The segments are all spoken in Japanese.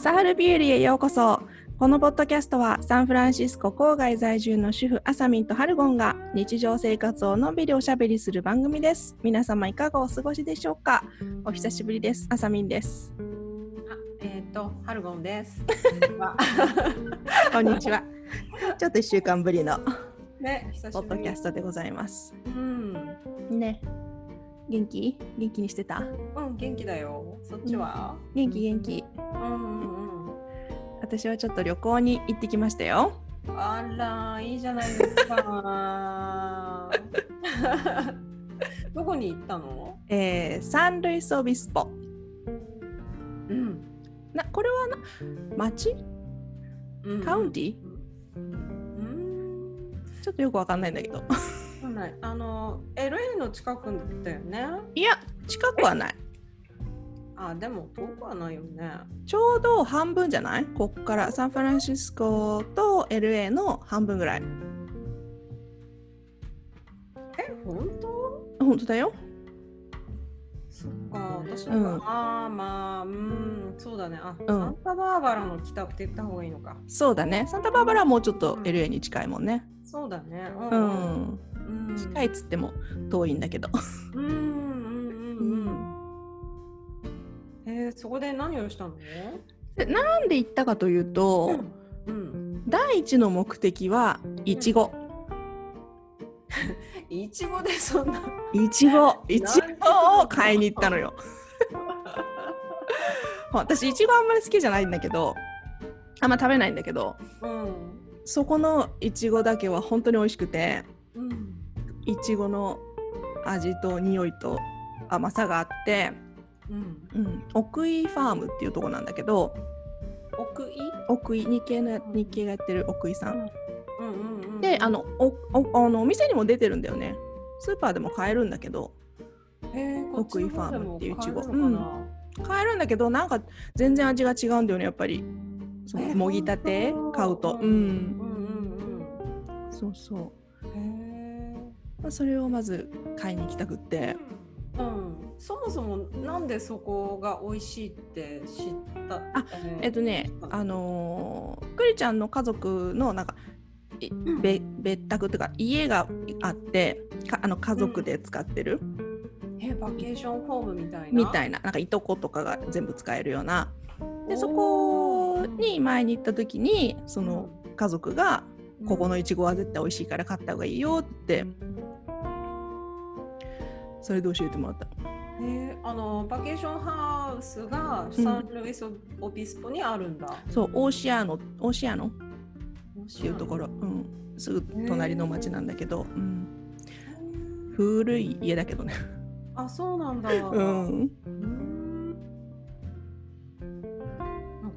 朝春ビューリーへようこそ。このポッドキャストはサンフランシスコ郊外在住の主婦アサミンとハルゴンが日常生活をのんびりおしゃべりする番組です。皆様いかがお過ごしでしょうか。お久しぶりです。アサミンです。あえっ、と、ハルゴンです。こんにちは。ちょっと1週間ぶりのね。ポッドキャストでございます。うん、ね。元気？元気にしてた？うん、元気だよ。そっちは？元気元気。うん、うん、うん。私はちょっと旅行に行ってきましたよあら、いいじゃないですか。どこに行ったの？えーサンルイス・オビスポうん。なこれはな町うんカウンティ？うん。ちょっとよくわかんないんだけどない、あの、LA の近くだよね。いや近くはないあ、でも遠くはないよね。ちょうど半分じゃない？こっからサンフランシスコと LA の半分ぐらいえ、本当？本当だよそっか、私うんああ、まあ、うん、そうだね。あ、うんサンタバーバラの北って言った方がいいのか。そうだねサンタバーバラはもうちょっとうん LA に近いもんねそうだね。ううんんうん。近いっつっても遠いんだけどうんうんうんうん。そこで何をしたの？でなんで行ったかというと、うん。第一の目的はイチゴいちごでそんな。いちごいちごを買いに行ったのよ 私いちごあんまり好きじゃないんだけどあんま食べないんだけどうん。そこのいちごだけは本当に美味しくてうん。いちごの味と匂いと甘さがあって、うん。うん、奥井ファームっていうとこなんだけど奥井？奥井日系の日系がやってる奥井さん、うん。うんうん。であのおおあのお店にも出てるんだよね。スーパーでも買えるんだけどえー、奥井ファームっていういちご。買えるん。だけどなんか全然味が違うんだよねやっぱり。そのえもぎたて買うと。うん。なうんうんそうそうう。ん。へまあそれをまず買いに行きたくって。え。うん。そもそもなんでそこが美味しいって知った？あえっとねあのークリちゃんの家族のなんかいん。べ別宅っていうか家があってかあの家族で使ってる、えバケーションホームみたいな？みたいな。なんかいとことかが全部使えるような。でそこに前に行った時にその家族が「ここのいちごは絶対美味しいから買った方がいいよ」ってそれで教えてもらった。えーあのバケーションハウスがサンルイスオビスポにあるんだ、そうオーシアノオーシアノ？っていうところ、うん、すぐ隣の町なんだけど、うん、古い家だけどね。あそうなんだ、うん。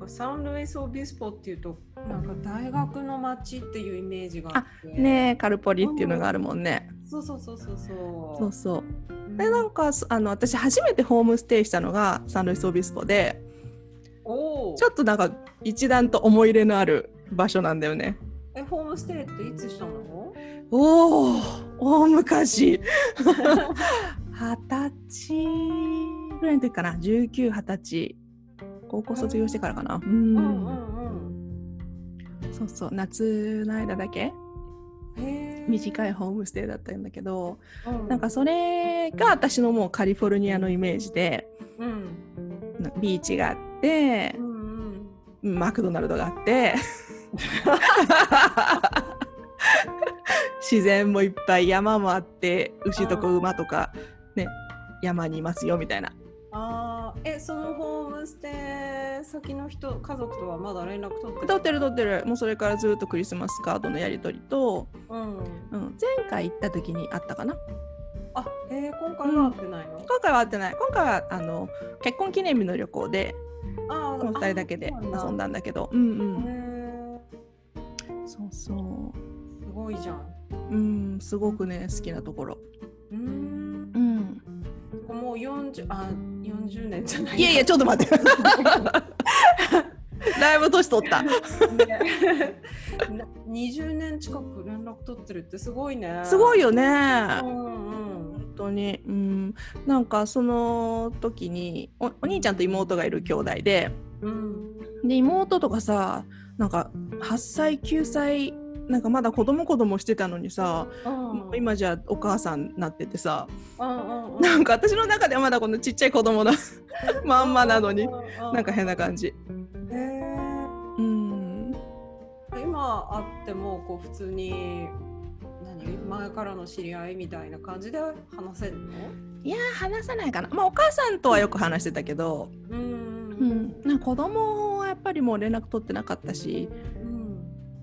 かサンルイスオビスポっていうとなんか大学の町っていうイメージがあってねえカルポリっていうのがあるもんねそうそうそうそうそう。そうそう。うん。でなんかあの私初めてホームステイしたのがサンルイス・オビスポでおお。ちょっとなんか一段と思い入れのある場所なんだよね。えホームステイっていつしたの？おお大昔。二十歳ぐらいの時かな。1920歳。高校卒業してからかな。うん。うんうんうん。そうそう。夏の間だけ短いホームステイだったんだけどうん。なんかそれが私のもうカリフォルニアのイメージでうん。なビーチがあってうんうん。マクドナルドがあって自然もいっぱい山もあって牛とか馬とかね山にいますよみたいなあーえそのホームステイ先の人家族とはまだ連絡取ってる撮ってる撮ってる。もうそれからずっとクリスマスカードのやり取りと、うん。うん、前回行った時にあったかな？あえー、今回は会ってないの、今回は会ってない。今回はあの結婚記念日の旅行であこの2人だけで遊んだんだけど。うんうん。へそうそーすごいじゃん。ううんすごくね好きなところ。うんもう40あ40年じゃない。いやいやちょっと待って。だいぶ年取った。な20年近く連絡取ってるってすごいね。すごいよね。うんうん。本当に。うん。なんかその時におお兄ちゃんと妹がいる兄弟で。うん。で妹とかさなんか8歳9歳なんかまだ子供子供してたのにさ、もう今じゃお母さんになっててさ、うんうんなんか私の中ではまだこのちっちゃい子供の まんまなのになんか変な感じ。へえうん。今会ってもこう普通に何前からの知り合いみたいな感じで話せるの？いやー話さないかな。まあお母さんとはよく話してたけど、ううんん、なんか子供はやっぱりもう連絡取ってなかったしうん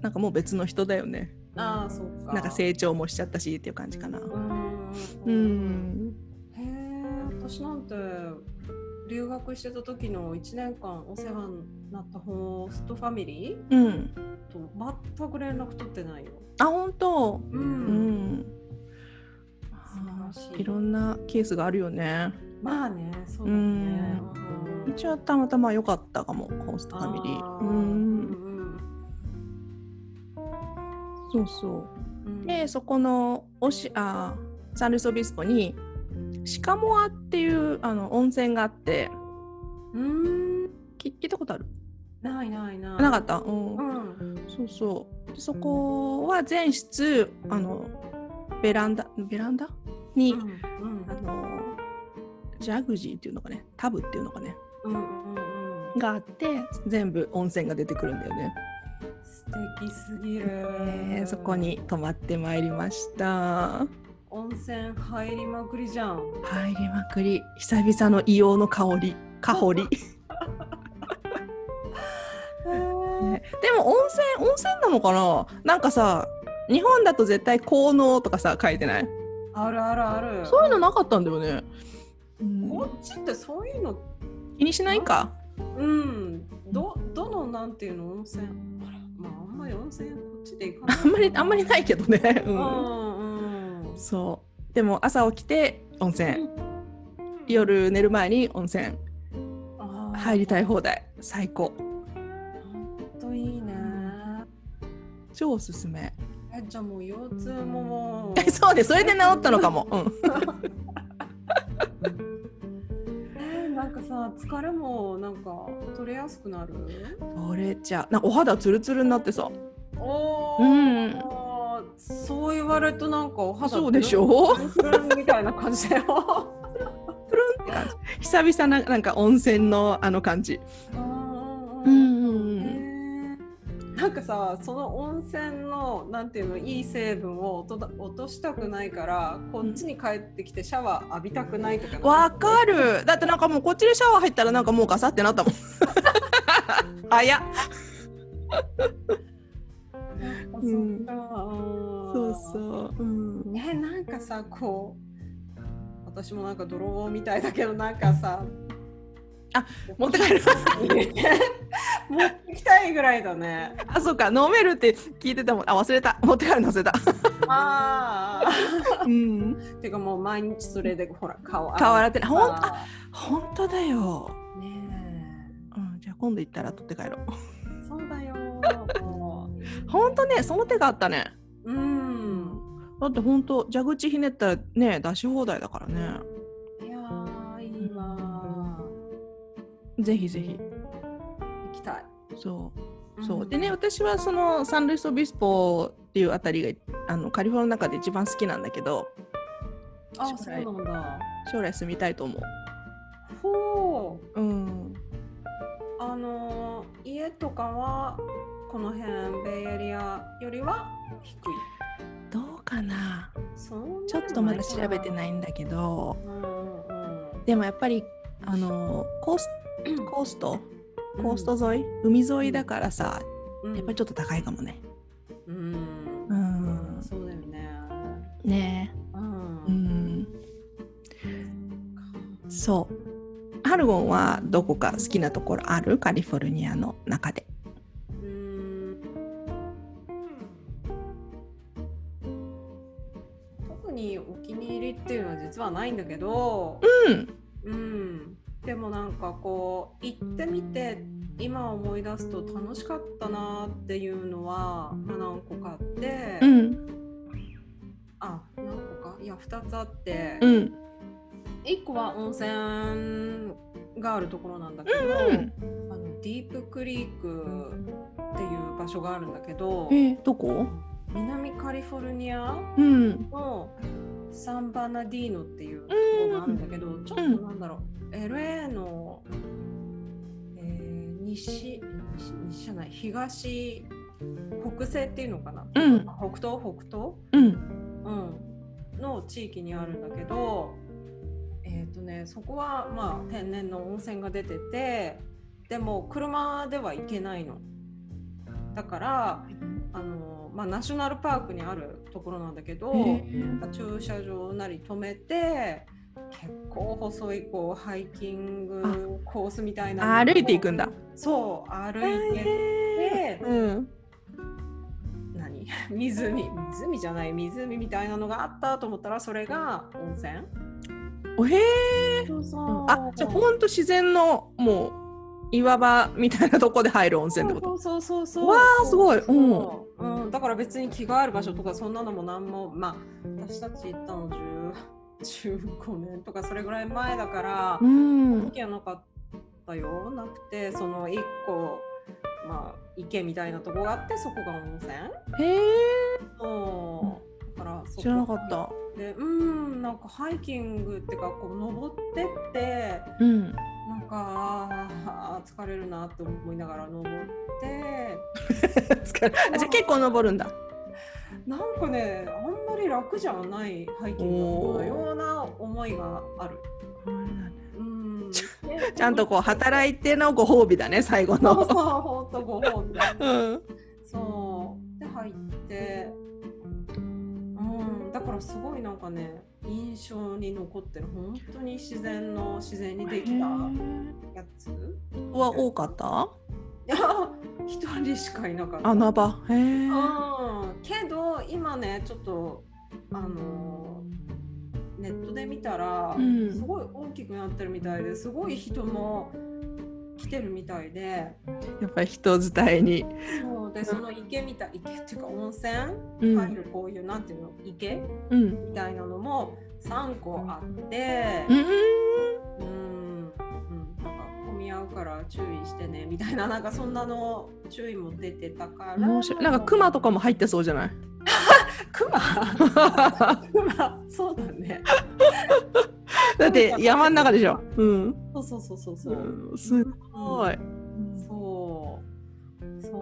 なんかもう別の人だよね。ああそうか。なんか成長もしちゃったしっていう感じかな。うんうんへえ私なんて留学してた時の1年間お世話になったホストファミリうん。ーと全く連絡取ってないよ。あ本当う、うん。ん。素晴らしい。いろんなケースがあるよね。まあねそうだね。うん。うちはたまたま良かったかもホストファミリー。ーうんんそうそう。うん。でそこのおしあサンルイスオビスポにシカモアっていうあの温泉があってうん。き聞いたことある？ないないない。なかった、うん。うん。そうそう。でそこは全室あのベランダベランダ？に、うんうん。あのジャグジーっていうのかね？タブっていうのかね？うんうんうん。があって全部温泉が出てくるんだよね、素敵すぎる、えーそこに泊まってまいりました。温泉入りまくりじゃん。入りまくり。久々の硫黄の香り。香り、ね。でも温泉温泉なのかな？なんかさ日本だと絶対効能とかさ書いてない？あるあるある。そういうのなかったんだよね、うん。こっちってそういうの、気にしないか。うん、どどのなんていうの？温泉、まああんまり温泉こっちで行かない。あんまりあんまりないけどね、う、うん。んうん。そう。でも朝起きて温泉。夜寝る前に温泉。入りたい放題。最高。ほんといいね。超おすすめ。えじゃあもう腰痛ももえそうですそれで治ったのかも、うん、さ疲れもなんか取れやすくなる？取れちゃうなお肌ツルツルになってさ。おうー、んそう言われるとなんかお肌そうでしょ？みたいな感じだよ。プルンって感じ。久々ななんか温泉のあの感じ。うんうんうんなんかさその温泉のなんていうのいい成分を落とだ落としたくないからこっちに帰ってきてシャワー浴びたくないとかわかる。だってなんかもうこっちでシャワー入ったらなんかもうガサってなったもん。早っ。あうんそうそう、うん、えなんかさこう私もなんか泥棒みたいだけどなんかさ。あ持って帰る ぐらいだね。あそうか。飲めるって聞いてたもん。あ忘れた。持って帰るの忘れた。あ うん。あてかもう毎日それでほら顔顔洗ってほんああ本当だよ、ねうん、じゃあ今度行ったら取って帰ろう。えそうだよ。本当ねその手があったね。うん。だって本当蛇口ひねったらね出し放題だからね。いやーいいわぜひぜひ。行きたい。そうそう。でね私はそのサンルイス・オビスポっていうあたりがあのカリフォルニアの中で一番好きなんだけどあ将来そうなんだ。将来住みたいと思う。ほう。うん。あのー家とかはこの辺ベイエリアよりは低い。どうかな。ちょっとまだ調べてないんだけど。うんうんでもやっぱりあのコースコースト？うんコースト沿い、海沿いだからさうん。やっぱりちょっと高いかもね。うん。うん。そうだよね。ね。うん。えうん。そう。ハルゴンはどこか好きなところある？カリフォルニアの中で。うん。特にお気に入りっていうのは実はないんだけど、うん。うん、でもなんかこう行ってみて今思い出すと楽しかったなっていうのは、まあ、何個かあって、うん。あ何個か？いや2つあって、うん。1個は温泉があるところなんだけど、うんあのディープクリークっていう場所があるんだけどえー、どこ？南カリフォルニアうん。のサンバナディーノっていうところがあるんだけど、ちょっとなんだろう、LA の、えー西西西じゃない。東北西っていうのかな、うん。北東北東、うん。うん、の地域にあるんだけどえっ、とねそこはまあ天然の温泉が出ててでも車では行けないの。だからあの、まあ、ナショナルパークにあるところなんだけど、駐車場なり止めて結構細いこうハイキングコースみたいな歩いていくんだ。そう歩いてって、うん。何？湖？湖じゃない湖みたいなのがあったと思ったらそれが温泉おへえ。あ、じゃあほんと自然のもう岩場みたいなとこで入る温泉ってこと？そうそうそうそうわーすごいそううん、だから別に気がある場所とかそんなのも何もまあ私たち行ったの10 15年とかそれぐらい前だからうん。時はなかったよなくてその1個まあ池みたいなとこがあってそこが温泉？へえ。そうだから知らなかった。でうんなんかハイキングっていうかこう登ってってうん。なんか疲れるなって思いながら登って 疲れあじゃあ結構登るんだ。なんかねあんまり楽じゃないハイキングのような思いがある。うん、ちゃんとこう働いてのご褒美だね最後そうそうの。ほんとご褒美だうん。そうで入ってうんだからすごいなんかね印象に残ってる本当に自然の自然にできたやつ？は多かった？いや一人しかいなかった穴場？へえ。うんけど今ねちょっとあのネットで見たら、うんすごい大きくなってるみたいですごい人も来てるみたいで。やっぱり人伝いに。そうでその池みたい池っていうか温泉？うん。入るこういうなんていうの？池？うん。みたいなのも3個あって。うん。うん、うん、なんか混み合うから注意してね。みたいな。なんかそんなの注意も出てたから。面白い。なんかクマとかも入ってそうじゃない？クマクマそうだね。だって山の中でしょ。うん。そうそうそうそうそう、うんすごい。そうそうそ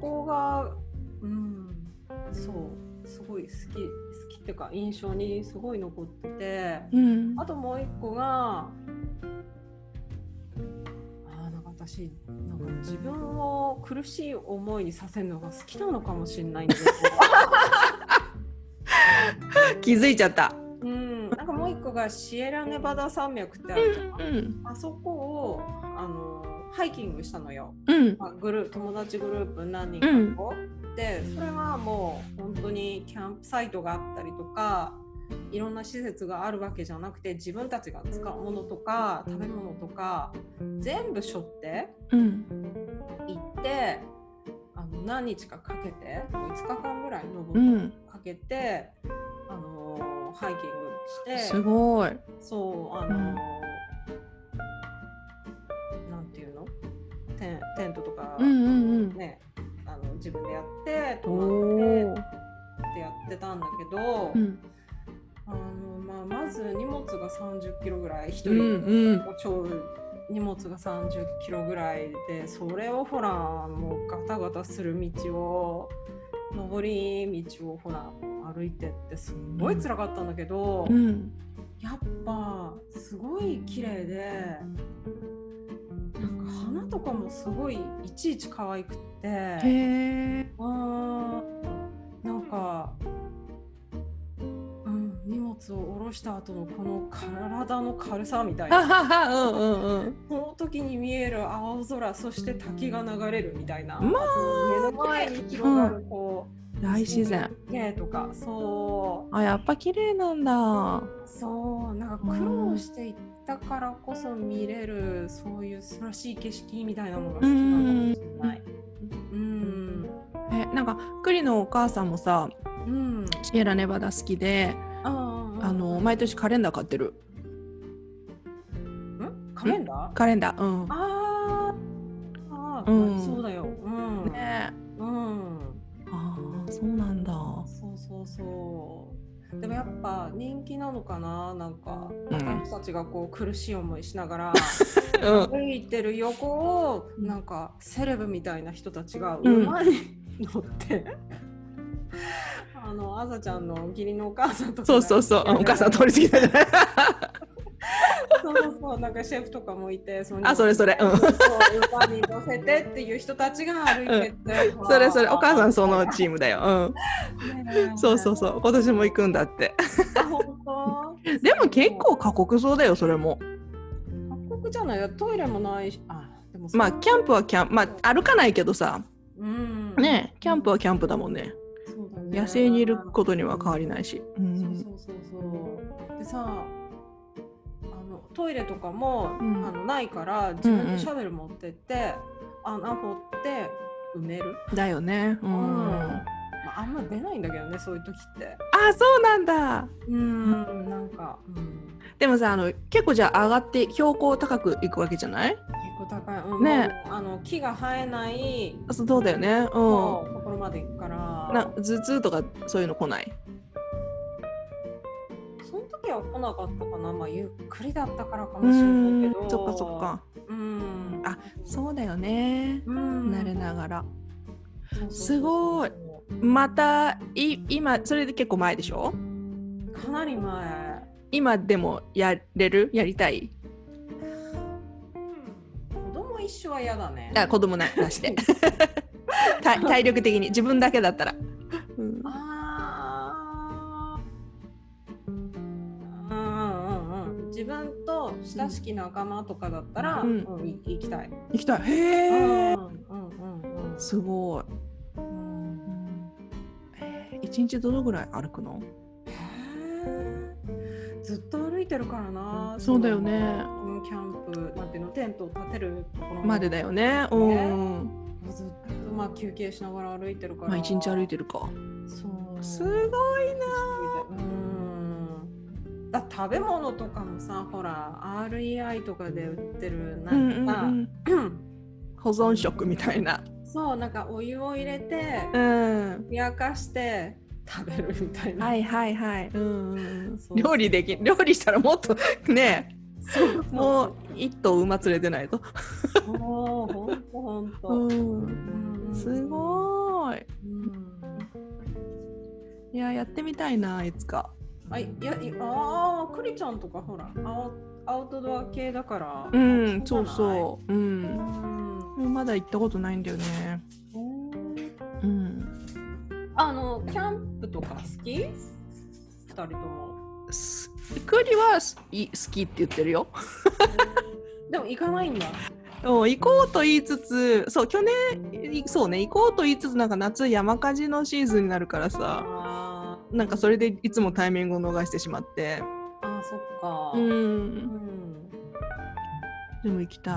こがうんそうすごい好き好きっていうか印象にすごい残っててうん。あともう一個があーなんか私なんか自分を苦しい思いにさせるのが好きなのかもしれないんですよ。気づいちゃった。うん、なんかもう一個がシエラネバダ山脈ってあるじゃん。うん。あそこをあのハイキングしたのよ。うん。まあ、グルー友達グループ何人かと。でそれはもう本当にキャンプサイトがあったりとかいろんな施設があるわけじゃなくて自分たちが使うものとか食べ物とか全部背負ってうん。行ってあの何日かかけて5日間ぐらい登ってうん。かけて、あのハイキングしてすごい。そうあの、なんていうの？テンテントとか、うんうんうん。ねあの自分でやって泊おまってお。ってやってたんだけど、うん。あのまあ、まず荷物が30キロぐらい一うん人、うん。超荷物が30キロぐらいでそれをほらもうガタガタする道を上り道をほら歩いてってすごい辛かったんだけど、うん。やっぱすごい綺麗でなんか花とかもすごいいちいち可愛くってへえ。あーなんか、うん、荷物を下ろした後のこの体の軽さみたいはな。うんうんうん。その時に見える青空そして滝が流れるみたいな、まあと目の前に広がるこう、大自然。景とかそうあ、やっぱ綺麗なんだ。そうなんか苦労していったからこそ見れるそういう素晴らしい景色みたいなのが好きなのかもしれない。うん。え、なんか栗のお母さんもさ、うん。シエラネバダ好きで、ああの毎年カレンダー買ってる。ん？カレンダー？カレンダー。うん。あーうんそうだよ。うん。ねうん。そうなんだ。そうそうそう。でもやっぱ人気なのかな？なんか、うん。私たちがこう苦しい思いしながら うん。歩いてる横をなんかセレブみたいな人たちがうん。馬に乗って、あのあざちゃんの義理のお母さんとかそうそうそう。うんお母さん通り過ぎたじゃない？そうそうなんかシェフとかもいてそあそれそれ。うん。そう馬に乗せてっていう人たちが歩いてって、それそれ。お母さんそのーチームだよ。うん。ムそうそうそう。今年も行くんだって。あ本当？でも結構過酷そうだよそれも。過酷じゃないトイレもないし。あでもまあキャンプはキャンプまあ歩かないけどさ。うん。ねキャンプはキャンプだもんね。そうだね。野生にいることには変わりないし。うそうんそうそうそう。でさトイレとかも、うん。あのないから自分でシャベル持ってって、穴掘って埋める、だよね。うん。まあ、あんま出ないんだけどねそういう時って。あそうなんだ。うんなんか、うん、でもさあの結構じゃあ上がって標高高く行くわけじゃない？結構高い、うん、ね。あの木が生えない、あそうだよね。うん。ところまで行くから。な頭痛とかそういうの来ない？その時は来なかったかな。まあゆっくりだったからかうもしれないけど。んそっかそっか。うん。あそうだよね。うん。慣れながら。すごい。またい今それで結構前でしょ？かなり前。今でもやれる？やりたい？子供一緒は嫌だね。あ子供な出して。体体力的に。自分だけだったら、うん。あ自分と親しき仲間とかだったら、ううん。んい行きたい、行きたい。へうんえうんうんうん。すごい、うん。えー一日どのぐらい歩くの？ずっと歩いてるからなそうだよね。そのキャンプなんていうのテントを立てるところまで。だよね。うん、ずっとまあ休憩しながら歩いてるからまあ一日歩いてるかそうすごいなうんだ食べ物とかもさほら REI とかで売ってるなうんうんうん。保存食みたいな。そうなんかお湯を入れてうん。ふやかして食べるみたいな、はいはいはい、うん料理でき料理したらもっとね。そう。もう一頭馬連れてないと、もうほんとほんと、うん、うん。すごい。うん。いややってみたいないつかあいやいあークリちゃんとかほらアウアウトドア系だからうんそううそう。ううん。んまだ行ったことないんだよね。うん。あのキャンプとか好き？二人とも。すクリはすい好きって言ってるよ。でも行かないんだ。うん行こうと言いつつそう去年いそうね行こうと言いつつなんか夏山火事のシーズンになるからさなんかそれでいつもタイミングを逃してしまって。あーそっか。ううん。んでも行きたい。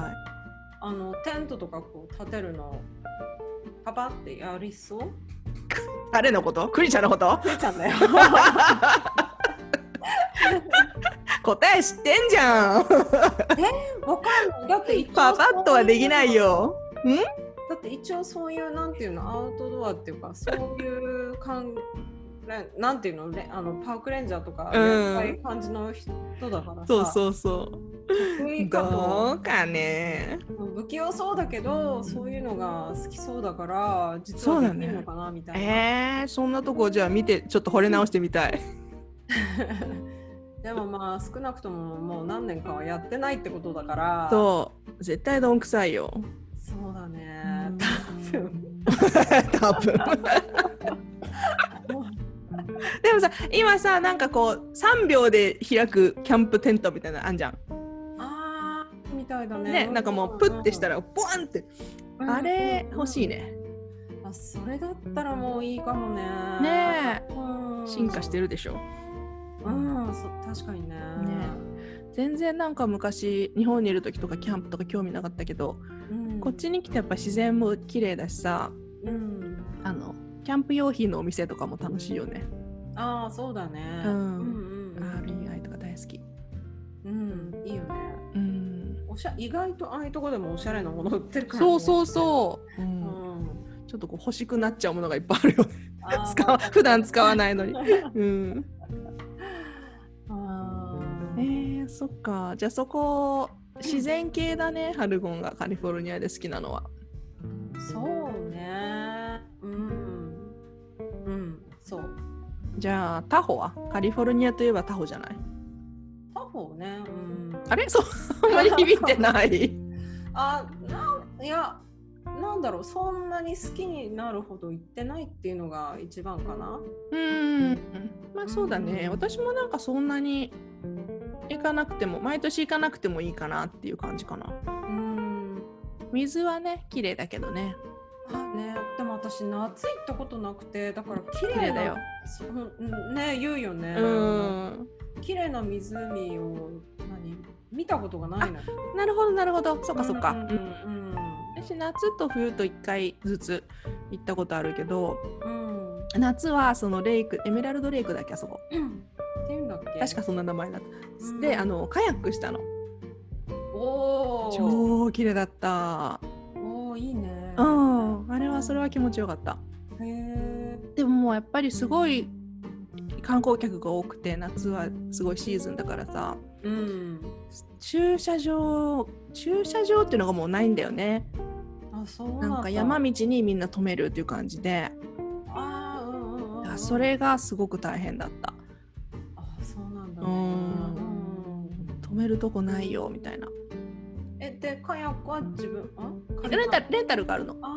あのテントとかこう立てるのパパってやりそう？誰のこと？クリちゃんのこと？クリちゃんだよ。答え知ってんじゃん。わかんない。だって一応パパッとはできないよ。だって一応そういうなんていうのアウトドアっていうかそういう感なんていうの？レあのパークレンジャーとかうん。やりたい感じの人だからさ、そうそうそう。どもうかね。不器用そうだけどそういうのが好きそうだから実はできるのかなみたいな、えー、そんなとこじゃあ見てちょっと惚れ直してみたい。でもまあ少なくとももう何年かはやってないってことだから。そう。絶対どんくさいよ。そうだね。多分。多分 でもさ今さなんかこう3秒で開くキャンプテントみたいなのあんじゃん。あーみたいだね。ねなんかもうプッてしたらボワンって。うんあれ欲しいね。ねあそれだったらもういいかもね。ねうん。進化してるでしょ。うんそ確かにね。全然なんか昔日本にいる時とかキャンプとか興味なかったけどうん。こっちに来てやっぱ自然も綺麗だしさうん。あのキャンプ用品のお店とかも楽しいよねああそうだね。うん。うんうん REI とか大好き。うんいいよね。うん。おしゃ意外とああいうとこでもおしゃれなもの売ってるから、そうそうそう、ううん。ん。ちょっとこう欲しくなっちゃうものがいっぱいあるよね。使わ普段使わないのに。うん。あえそっか。じゃあそこ自然系だね。ハルゴンがカリフォルニアで好きなのは。そうね。うん。うん、そう。じゃあタホは？カリフォルニアといえばタホじゃない？他方ね。うん。あれ？そうあんまり響いてない あ、なん、いや。なんだろうそんなに好きになるほど行ってないっていうのが一番かな。うんまあそうだねうん私もなんかそんなに行かなくても毎年行かなくてもいいかなっていう感じかなうん。水はね綺麗だけどねあね、でも私夏行ったことなくてだから綺麗だよね言うよね。うん綺麗な湖を何？見たことがないの。なるほどなるほどそっかそっか、うんうん私夏と冬と1回ずつ行ったことあるけどうん。夏はそのレイクエメラルドレイクだっけあそこうん。っていうんだっけ？確かそんな名前だった、うんであのカヤックしたのおお。超綺麗だったおおいいね。うんあれはそれは気持ちよかったへえ。でももうやっぱりすごい観光客が多くて夏はすごいシーズンだからさうん。駐車場駐車場っていうのがもうないんだよねあそうなんだ。なんか山道にみんな止めるっていう感じであーうんうんうんうん。だからそれがすごく大変だったあそうなんだうね。んうん止めるとこないよみたいなえでカヤックは自分あ？レンタルレンタルがあるの？あ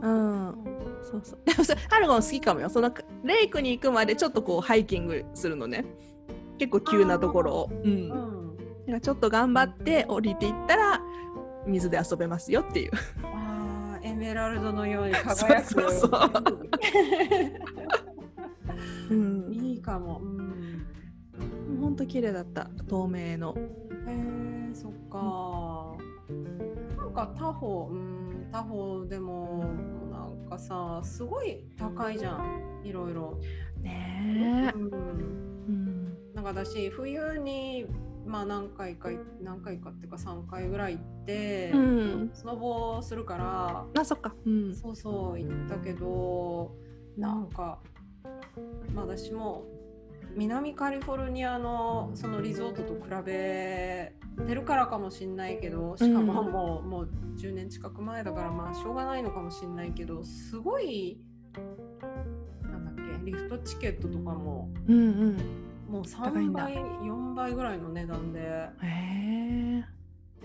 うーん。そうそう。でもさハルゴン好きかもよ。そのレイクに行くまでちょっとこうハイキングするのね。結構急なところを。うん。うん。ちょっと頑張って降りていったら水で遊べますよっていう。ああエメラルドのように輝く。そうそうそう。うん。いいかも。うん。ほんと綺麗だった。透明の。へえそっか。なんか他方うん他方でもなんかさすごい高いじゃん。いろいろ。ねえ。うん。うん。なんか私冬にまあ何回か何回かっていうか3回ぐらい行って、うん。スノボするからあそっか。うん。そうそう行ったけどなんか、まあ、私も南カリフォルニアのそのリゾートと比べてるからかもしんないけどしかもうんもう,、もう10年近く前だからまあしょうがないのかもしんないけどすごいなんだっけリフトチケットとかもうんうん。もう3高いんだ。倍4倍ぐらいの値段で。へえ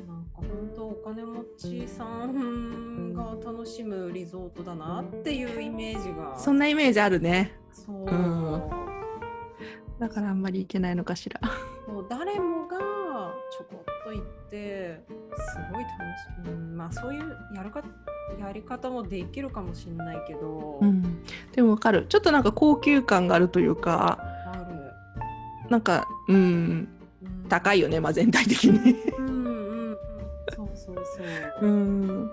なんか本当お金持ちさんが楽しむリゾートだなっていうイメージが。そんなイメージあるね。そう,、うん。だからあんまり行けないのかしら。もう誰もてすごい楽しい、うん、まあそういうやるかやり方もできるかもしれないけど、うん。でもわかる。ちょっとなんか高級感があるというかある、なんかうん。うん、高いよねまあ全体的に。うんうんうん。そうそうそう、うん。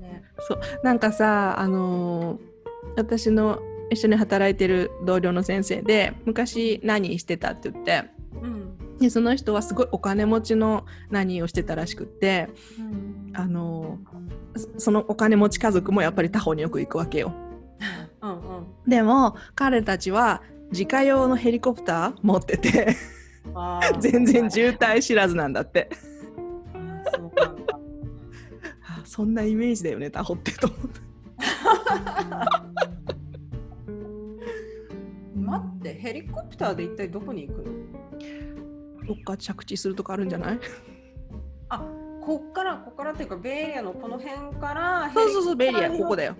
ね。そう。なんかさあのー私の一緒に働いてる同僚の先生で昔何してたって言ってうんでその人はすごいお金持ちの何をしてたらしくってうんあのーそそのお金持ち家族もやっぱり他方によく行くわけよ。うんうん。でも彼たちは自家用のヘリコプター持ってて全然渋滞知らずなんだって。そんなイメージだよねタホってと思って。待ってヘリコプターで一体どこに行くの？どっか着地するとかあるんじゃない？あこっからこっからっていうかベイエリアのこの辺からそうそうそうベイリアここだよ。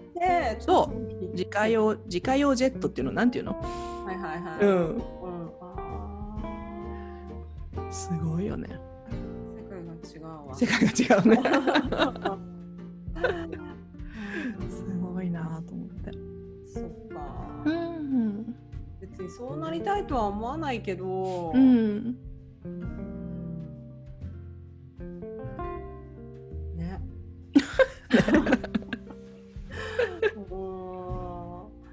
そう。自家用自家用ジェットっていうのなんていうの？はいはいはい、うん。うんあすごいよね。ー世界が違うわ。世界が違うね。すごいなと思って。そっか、うん。別にそうなりたいとは思わないけど、うん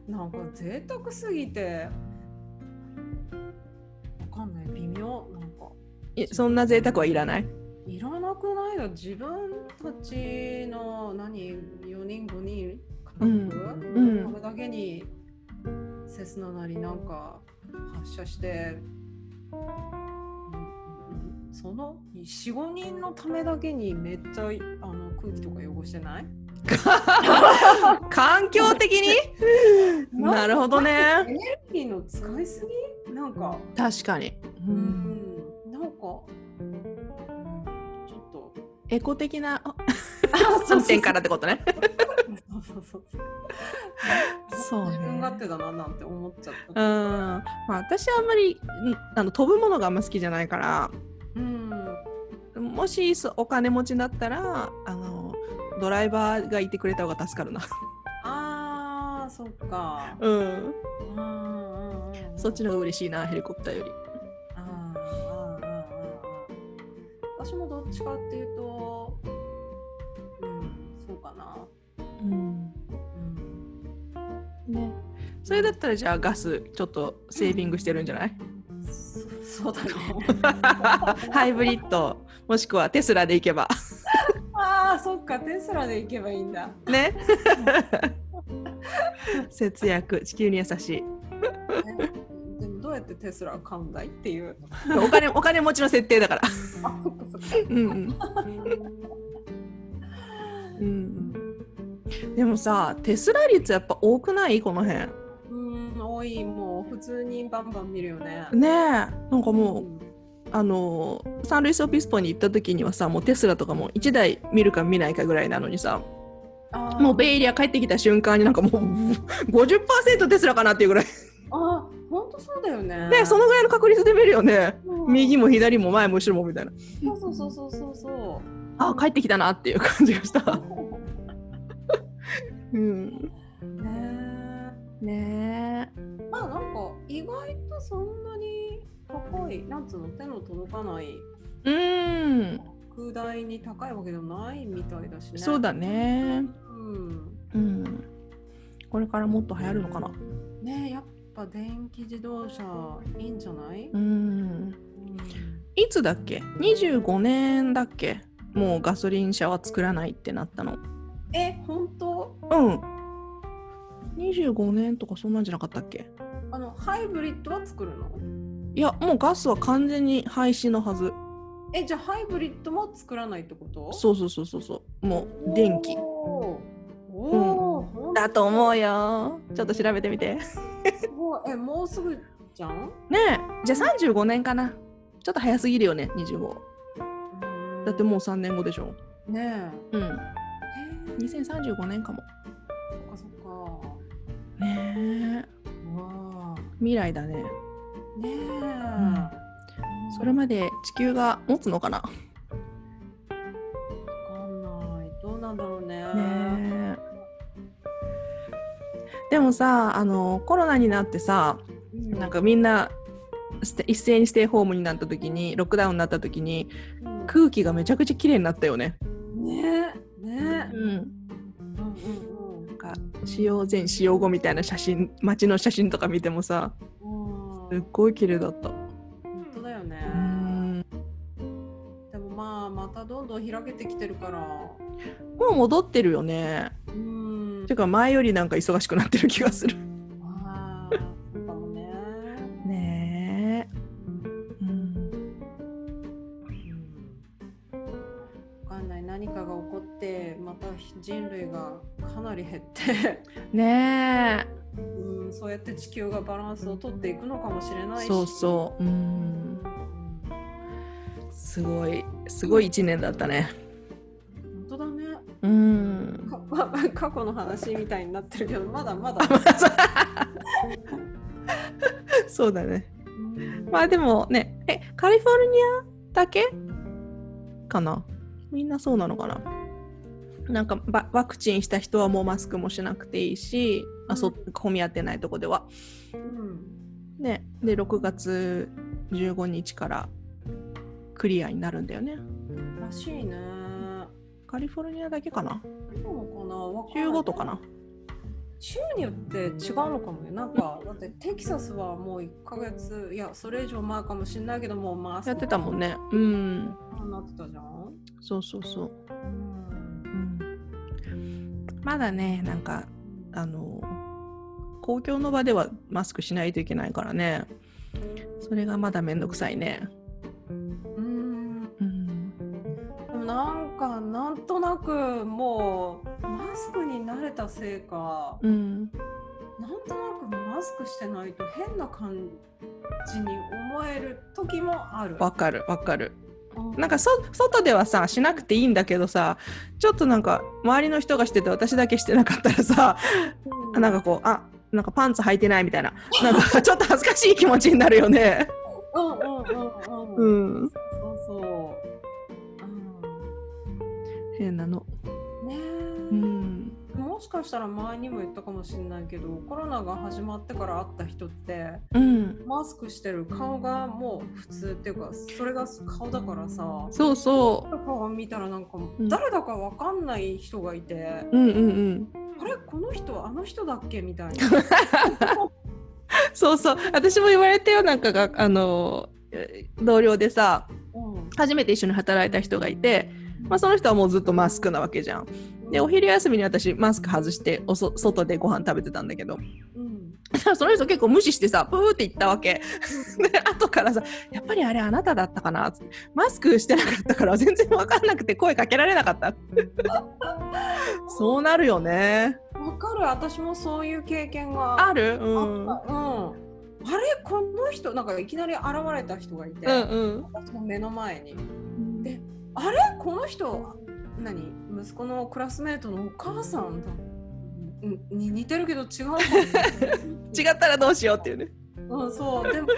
なんか贅沢すぎてわかんない微妙なんかいそんな贅沢はいらない。いらなばくないよ。自分たちの何4人5人家うん。族、うん。これだけにセスナなりなんか発射して、その45人のためだけにめっちゃあの空気とか汚してない？環境的に？なるほどエねネルギーの使いすぎ？なんか、確かに、う、うん。ん、なんか、うん、ちょっと。エコ的な 観点からってことね。そうそうそう。そう自分ね勝手だななんて思っちゃっうん。た。まあ私はあんまりんあの飛ぶものがあんま好きじゃないからうん。もしそお金持ちだったらあのドライバーがいてくれた方が助かるなああ、そっか。うんうんうんうん。そっちの方が嬉しいなヘリコプターよりあーあ私もどっちかっていうと、うん、そうかな。うんうん。ねそれだったらじゃあガスちょっとセービングしてるんじゃない？そそうだね。ハイブリッド。もしくはテスラで行けば。ああ、そっか、テスラで行けばいいんだ。ね。節約。地球に優しい。えでもどうやってテスラを買うんだいっていう。お金お金持ちの設定だから。あ、そっかそっか。うんうん。うんでもさテスラ率やっぱ多くない？この辺。うん、多い、もう普通にバンバン見るよね。ねえなんかもううん。あのサンルイスオピスポに行った時にはさもうテスラとかも1台見るか見ないかぐらいなのにさもうベイエリア帰ってきた瞬間になんかもう50%テスラかなっていうぐらい。あ、本当そうだよね。ねそのぐらいの確率で見るよね。う。ん右も左も前も後ろもみたいな。そうそうそうそうそうそう。あ帰ってきたなっていう感じがした。うんねねえ。まあなんか意外とそんなに高いなんつうの手の届かないえうん。空大に高いわけでもないみたいだしね。そうだね。うん。うん。これからもっと流行るのかな。ねえやっぱ電気自動車いいんじゃない？うん。うん。いつだっけ？25年だっけ？もうガソリン車は作らないってなったの。え本当？うん25年とかそんなんじゃなかったっけ？あのハイブリッドは作るの？いやもうガスは完全に廃止のはず。えじゃあハイブリッドも作らないってこと？そうそうそうそうそう。もう電気。おー。おー、ほん。とだと思うよ。ちょっと調べてみて。すごい。えもうすぐじゃん？ねえ。じゃあ35年かな。ちょっと早すぎるよね25だってもう3年後でしょ。ねうん。え。へえ2035年かも。ね。え。わあ。未来だね。ねえ、んそれまで地球が持つのかな？わかんない。どうなんだろうね。ねえ。でもさあのコロナになってさうん。なんかみんな一斉にステイホームになった時にロックダウンになった時にうん。空気がめちゃくちゃ綺麗になったよね。ねえ。ねえ。うん、使用前使用後みたいな写真街の写真とか見てもさうん。すっごい綺麗だった。本当だよね。うん。でもまあまたどんどん開けてきてるから。もう戻ってるよね。うん。てか前よりなんか忙しくなってる気がする。ああそうかもね。ねえ。うん。わかんない。何かが起こってまた人類がかなり減って。ねうんそうやって地球がバランスをとっていくのかもしれなえ。いし。そうそう。うん。うんすごい。すごい一年だったね。本当だね。うん。か 過去の話みたいになってるけどまだまだ、そうだね。うん。まあでもね、え、カリフォルニアだけ？かな？みんなそうなのかな？なんかバワクチンした人はもうマスクもしなくていいし、あそ混み合ってないとこでは。うんね、で、6月15日からクリアになるんだよね。らしいねカリフォルニアだけかなそうかなわかんない ?15 とかな州によって違うのかもね。なんか、だってテキサスはもう1ヶ月、いや、それ以上前かもしれないけども、まあ、やってたもんね。うん。なってたじゃん。そうそうそう。まだね、なんか、あの、公共の場ではマスクしないといけないからね。それがまだめんどくさいね。うんうん。なんかなんとなくもうマスクに慣れたせいかうん。なんとなくマスクしてないと変な感じに思える時もある。わかるわかる。うなんかそ外ではさしなくていいんだけどさちょっとなんか周りの人がしてて私だけしてなかったらさうんなんかこうあなんかパンツ履いてないみたいななんか ちょっと恥ずかしい気持ちになるよね。うんうんうんううん。ん、そうそう。変なの。うん、ねえ、うん、もしかしたら前にも言ったかもしれないけどコロナが始まってから会った人ってうん、マスクしてる顔がもう普通っていうかそれが顔だからさそうそ顔を見たらなんかん誰だかわかんない人がいて、う。うんうんうん。あれ？この人あの人だっけ？みたいな。そうそう。私も言われたよなんかがあのえ同僚でさうん初めて一緒に働いた人がいて、まあ、その人はもうずっとマスクなわけじゃん。でお昼休みに私マスク外しておそ外でご飯食べてたんだけど。うん。その人結構無視してさプーって言ったわけ。で後からさ「やっぱりあれあなただったかな」つってマスクしてなかったから全然分かんなくて声かけられなかった。そうなるよね。わかる。私もそういう経験が。ある？うん。うん。あれ？この人なんかいきなり現れた人がいて、うんうん。私の目の前に。であれ？この人何？息子のクラスメートのお母さんだ。うん。に似てるけど違うかも違ったらどうしようっていうね。うん、そう。でも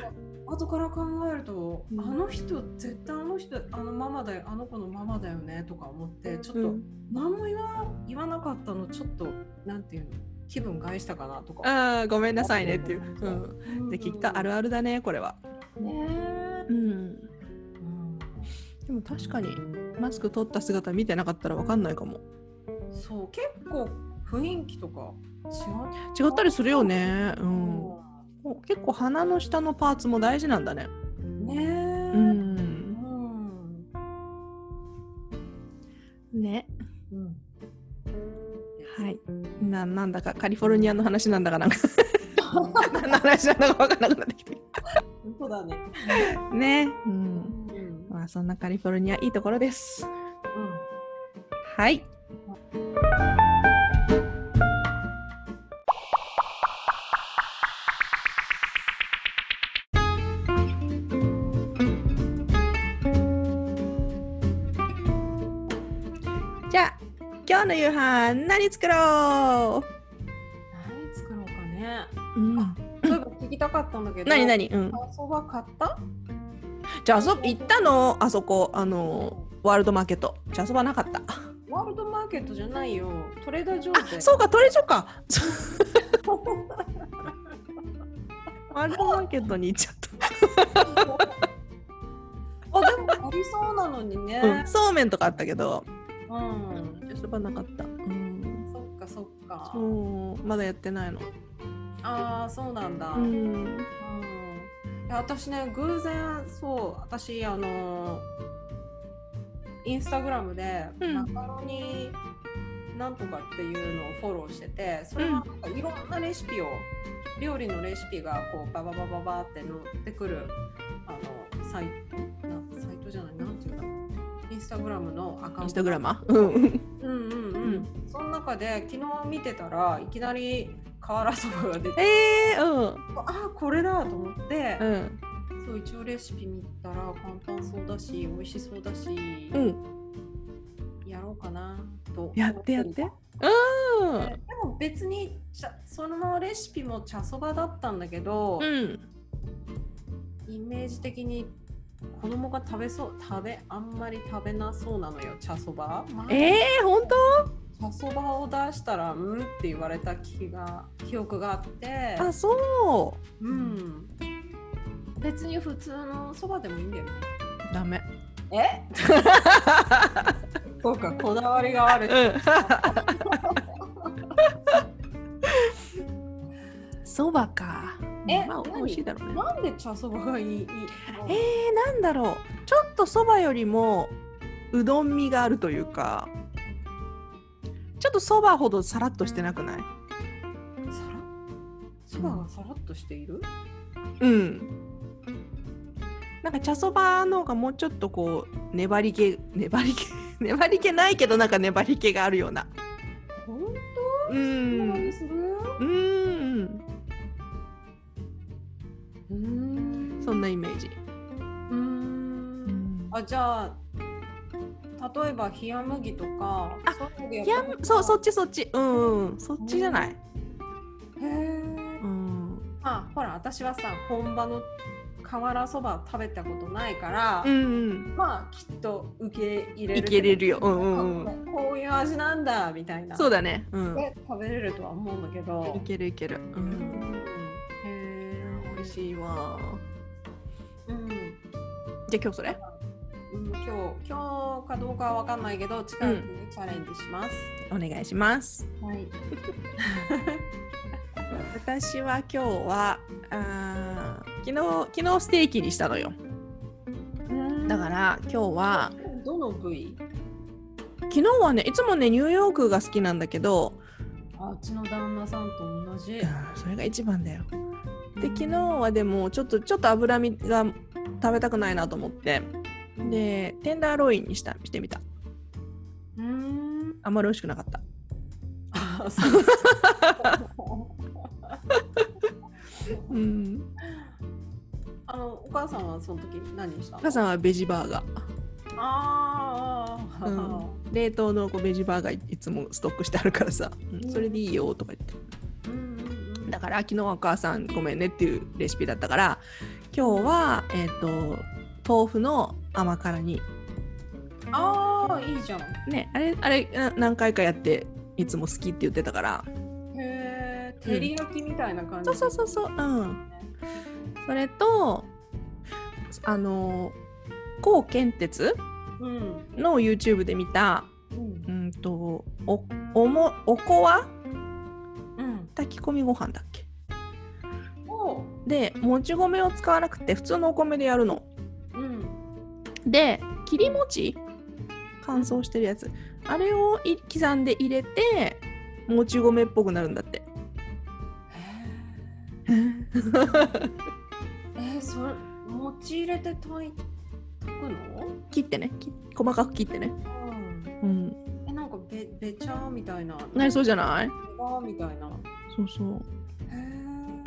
後から考えると、うん。あの人絶対あの人あのママだよあの子のママだよねとか思ってちょっと、うん何も言わ言わなかったのちょっとなんていうの？気分害したかなとか。ああごめんなさいねっていう、うん、うん。できっとあるあるだねこれは。ねえうん。うん。でも確かにマスク取った姿見てなかったら分かんないかも。そう結構雰囲気とか違違ったりするよね。うう。ん結構鼻の下のパーツも大事なんだね。ねえ。ううん。んね。うん。はい。ななんだかカリフォルニアの話なんだかなんか。何の話なんだか分かんなくなってきて本当だね。ね。うんあそんなカリフォルニアいいところですうんはいじゃあ今日の夕飯何作ろ何作ろうかね。う、うん、そういえば聞きたかったんだけど。何何？うんあそば買った？じゃああそ行ったの？あそこあのワールドマーケットじゃあ遊ばなかったワールドマーケットじゃないよ。トレーダー上で。あそうかトレジョか ワールドマーケットに行っちゃっあでもありそうなのにた、うん、ね。そうめんとかあったけどうん。遊ばなかった、うん、そっかそっか。そうまだやってないのああそうなんだ。ううんんいや私ね偶然そう私あのインスタグラムでうん。マカロニなんとかっていうのをフォローしててそれはなんかいろんなレシピを料理のレシピがこうバババババって載ってくるあのサイなサイトじゃないなんていうんだろう。インスタグラムのアカウント。インスタグラマうん。うん、うんその中で昨日見てたらいきなり瓦そばが出てえー、うん。あこれだと思って、うん。そう一応レシピ見たら簡単そうだし美味しそうだし、うん。やろうかなとやってやって。思うん。りでも別に茶そのレシピも茶そばだったんだけど、うん。イメージ的に子供が食べそう食べあんまり食べなそうなのよ茶そば、えー、本茶そばを出したらうんって言われた気が記憶があって。当あそう。ん。別に普通のそばでもいいんだよね。うダメ。え？そうかこだわりがある。うん。そばか。えまあ、何美味しいだろうね。なんで茶そばがいいいいえー、なんだろう。ちょっとそばよりもうどん味があるというか、ちょっとそばほどさらっとしてなくない？さらそばがさらっとしている、うん。なんか茶そばの方がもうちょっとこう粘り気粘り気 粘り気ないけどなんか粘り気があるような。本う当？うん。うん。うん。そんなイメージ。うん。あじゃあ例えば冷麦とかあそうそうそっちそっちうんうんそっちじゃない。へえうん。あほら私はさ本場の瓦そば食べたことないから、うんうん。まあきっと受け入れるいけれるようんうんうんあこういう味なんだみたいなそうだね。うん。で食べれるとは思うんだけどいけるいける。う。うんんへえ美味しいわ。うんじゃあ今日それ？うん、今日今日かどうかはわかんないけど近いうちにチャレンジします。お願いします。はい。私は今日はあー昨日昨日ステーキにしたのよ。だから今日はどの部位？昨日はねいつもねニューヨークが好きなんだけど、あうちの旦那さんと同じ。う んそれが一番だよ。で昨日はでもちょっとちょっと脂身が食べたくないなと思ってでテンダーロインにしたしてみた。うーん。あんまり美味しくなかった。あそう。うん。あのお母さんはその時何したの？お母さんはベジバーガー。ああ、うん、冷凍のこうベジバーガーいつもストックしてあるからさ、うんそれでいいよとか言ってうんうんうん。だから昨日はお母さんごめんねっていうレシピだったから今日はえっ、と豆腐の甘辛煮ああいいじゃん。ねあれあれな何回かやっていつも好きって言ってたからへえ照り焼きみたいな感じ。そうそうそうそううんそれとあの高健鉄うん。の YouTube で見たうんうんとおおもおこわ？うん。炊き込みご飯だっけ？でもち米を使わなくて普通のお米でやるのうん。で切り餅？乾燥してるやつあれをい刻んで入れてもち米っぽくなるんだってへえー、それ餅入れて炊い炊くの？切ってねき細かく切ってねうん。うんえなんかべべちゃみたいな。なりそうじゃない？あみたいな。そうそうへえ。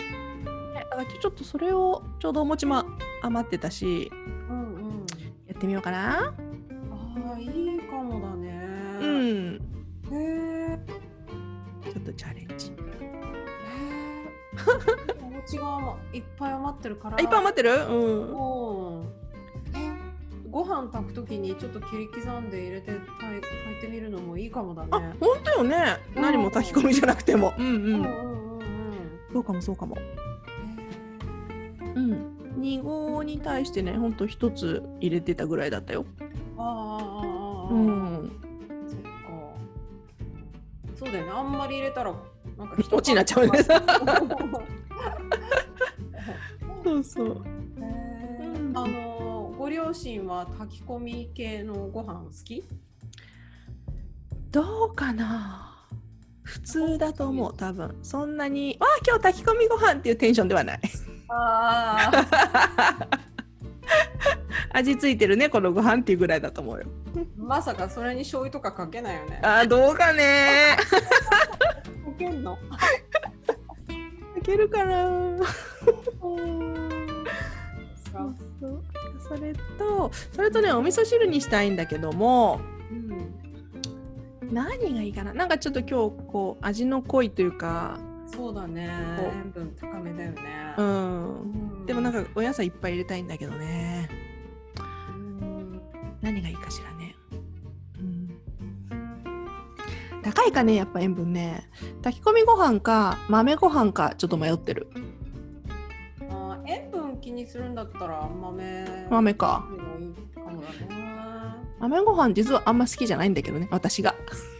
えだからちょっとそれをちょうどお餅も余ってたしってみようかなああいいかもだね。うんへえ。ちょっとチャレンジ。お餅がいっぱい余ってるから。あいっぱい余ってる？うんご飯炊くときにちょっと切り刻んで入れて炊い炊いてみるのもいいかもだあね。本当よねうん何も炊き込みじゃなくてもうんうん、うんうんうんうん。そうかもそうかも2合に対してねほんと1つ入れてたぐらいだったよ。ーああああああ。うん。そっか。そうだよね。あんまり入れたらなんか落ちになっちゃうねへ そうそう。ー。あのご両親は炊き込み系のご飯好き？どうかな。普通だと思う多分。そんなに「わあ今日炊き込みご飯っていうテンションではないああ。味付いてるねこのご飯っていうぐらいだと思うよまさかそれに醤油とかかけないよね。あーどうかねかけんの？いけるかなそうそうそれとそれとねお味噌汁にしたいんだけどもうん。何がいいかななんかちょっと今日こう味の濃いというかそうだね。塩分高めだよね。うん。うん。でもなんかお野菜いっぱい入れたいんだけどね。うん。何がいいかしらね、うん、高いかねやっぱ塩分ね。炊き込みご飯か豆ご飯かちょっと迷ってる。あー塩分気にするんだったら豆豆か。かもだね。豆ご飯実はあんま好きじゃないんだけどね私が。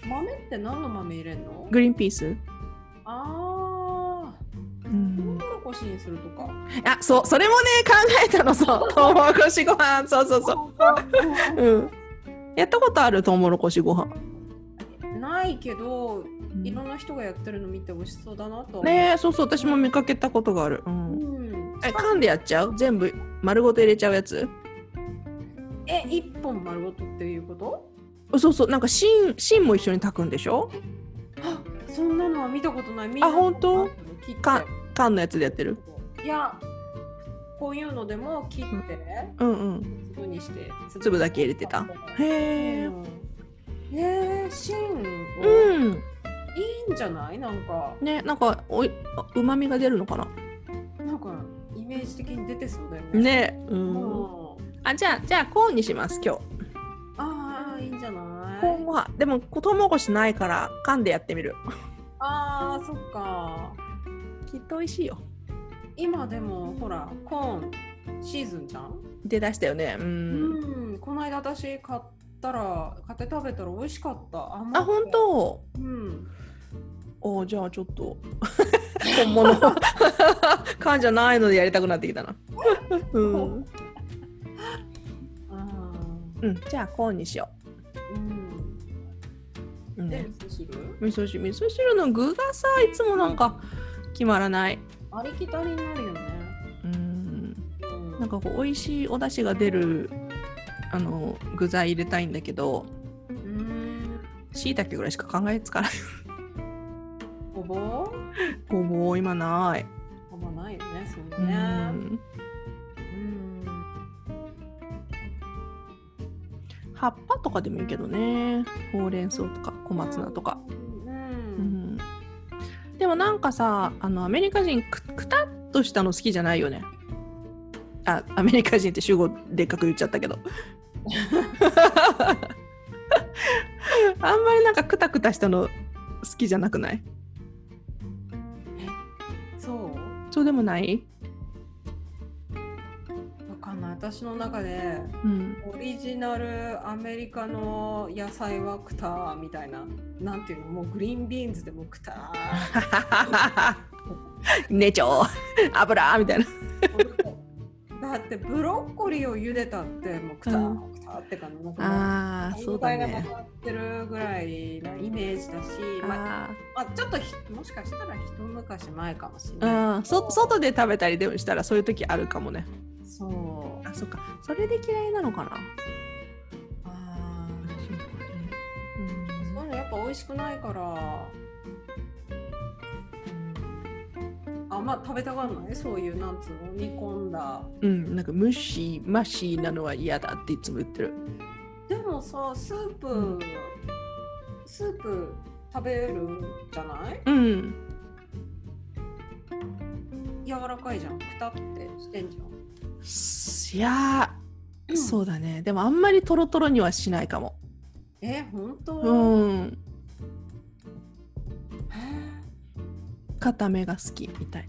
豆って何の豆入れんの？グリーンピース。ああ。うん。こしにするとか。あそうそれもね考えたのそう。トウモロコシご飯。そうそうそう。うん。やったことあるトウモロコシご飯。ないけど、いろんな人がやってるの見て美味しそうだなと。ねえそうそう私も見かけたことがある、う、うん。ん。え噛んでやっちゃう？全部丸ごと入れちゃうやつ？え、一本丸ごとっていうこと？そうそう。なんか芯芯も一緒に炊くんでしょ？あそんなのは見たことない。見たあ本当？切って。か缶のやつでやってる？いや、こういうのでも切って、うんうん。粒にして、粒だけ入れてた。へえうん。えー、芯を、うん。いいんじゃない？なんか、ねなんかおいうまみが出るのかな？なんかイメージ的に出てそうだよね。ねううん。んあじゃあじゃあコーンにします今日。ああ、いいんじゃない？コーンご飯。でもトウモロコシないから噛んでやってみる。ああ、そっか。きっと美味しいよ。今でもほら、コーンシーズンじゃん？出だしたよね。ううんん、この間私買ったら、買って食べたら美味しかった。あ本当？うん。おじゃあちょっと。本物。缶じゃないのでやりたくなってきたな。うん、あうん、じゃあコーンにしよーうん。う、うん、で、味噌汁？味噌汁。味噌汁の具がさいつもなんか決まらない。ありきたりになるよね。うん。うん。なんかこう美味しいお出汁が出るあの具材入れたいんだけどうん。しいたけぐらいしか考えつかない。ごぼう？ごぼう今ない、あんまないよね、そううね。ん、うん。葉っぱとかでもいいけどね。ほうれん草とか小松菜とか、でもなんかさあのアメリカ人くくたっとしたの好きじゃないよね。あアメリカ人って主語でっかく言っちゃったけど。あんまりなんかくたくたしたの好きじゃなくない？そう？そうでもない？私の中で、うん。オリジナルアメリカの野菜はクタみたいな。なんていうのもうグリーンビーンズでもクタねちょ油みたいな。だってブロッコリーを茹でたってもうクタうん。クタって感じ。なんかもああそうだがね。なってるぐらいなイメージだし、まあ、あまあ、ちょっとひもしかしたら一昔前かもしれーない。うん。そ外で食べたりでもしたらそういう時あるかもねそう。あそっかそれで嫌いなのかな？あーそうかねそういうのやっぱ美味しくないから。うん、あ、まあ食べたがんないそういうなんつうの煮込んだ。うん、うん、なんかムシマシなのは嫌だっていつも言ってるでもさ、スープ、うんスープ食べるじゃない？うん柔らかいじゃん。くたってしてんじゃん。いやー、そうだね。でもあんまりトロトロにはしないかも。え、本当、うん。へ固めが好きみたい、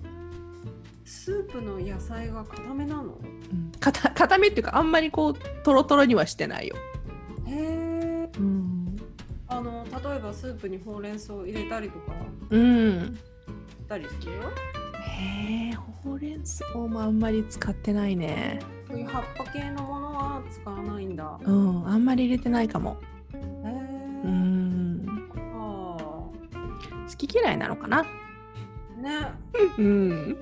スープの野菜が固めなの？うん、かた固めっていうかあんまりこうトロトロにはしてないよ、へえ。うん、あの例えばスープにほうれん草入れたりとか？うん、したりするへえほうれん草もあんまり使ってないねそういう葉っぱ系のものは使わないんだ。うんあんまり入れてないかもへえ。うんあ好き嫌いなのかな？あ。ね。うんうん。や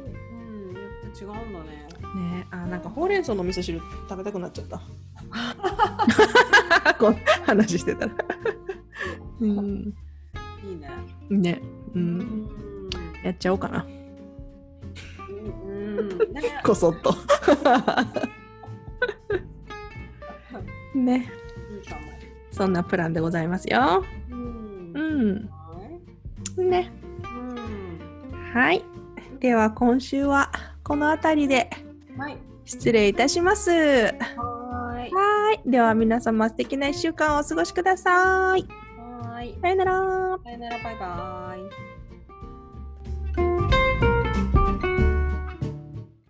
って違うんだね。ねあなんかほうれん草の味噌汁食べたくなっちゃった こう話してたらうんいいね。ねううんん。やっちゃおうかな。こそっと ね。そんなプランでございますようん。ねうん。はいでは今週はこの辺りではい。失礼いたしますはい。では皆様素敵な1週間をお過ごしくださいはーい。さよならさよなら、バイバイ。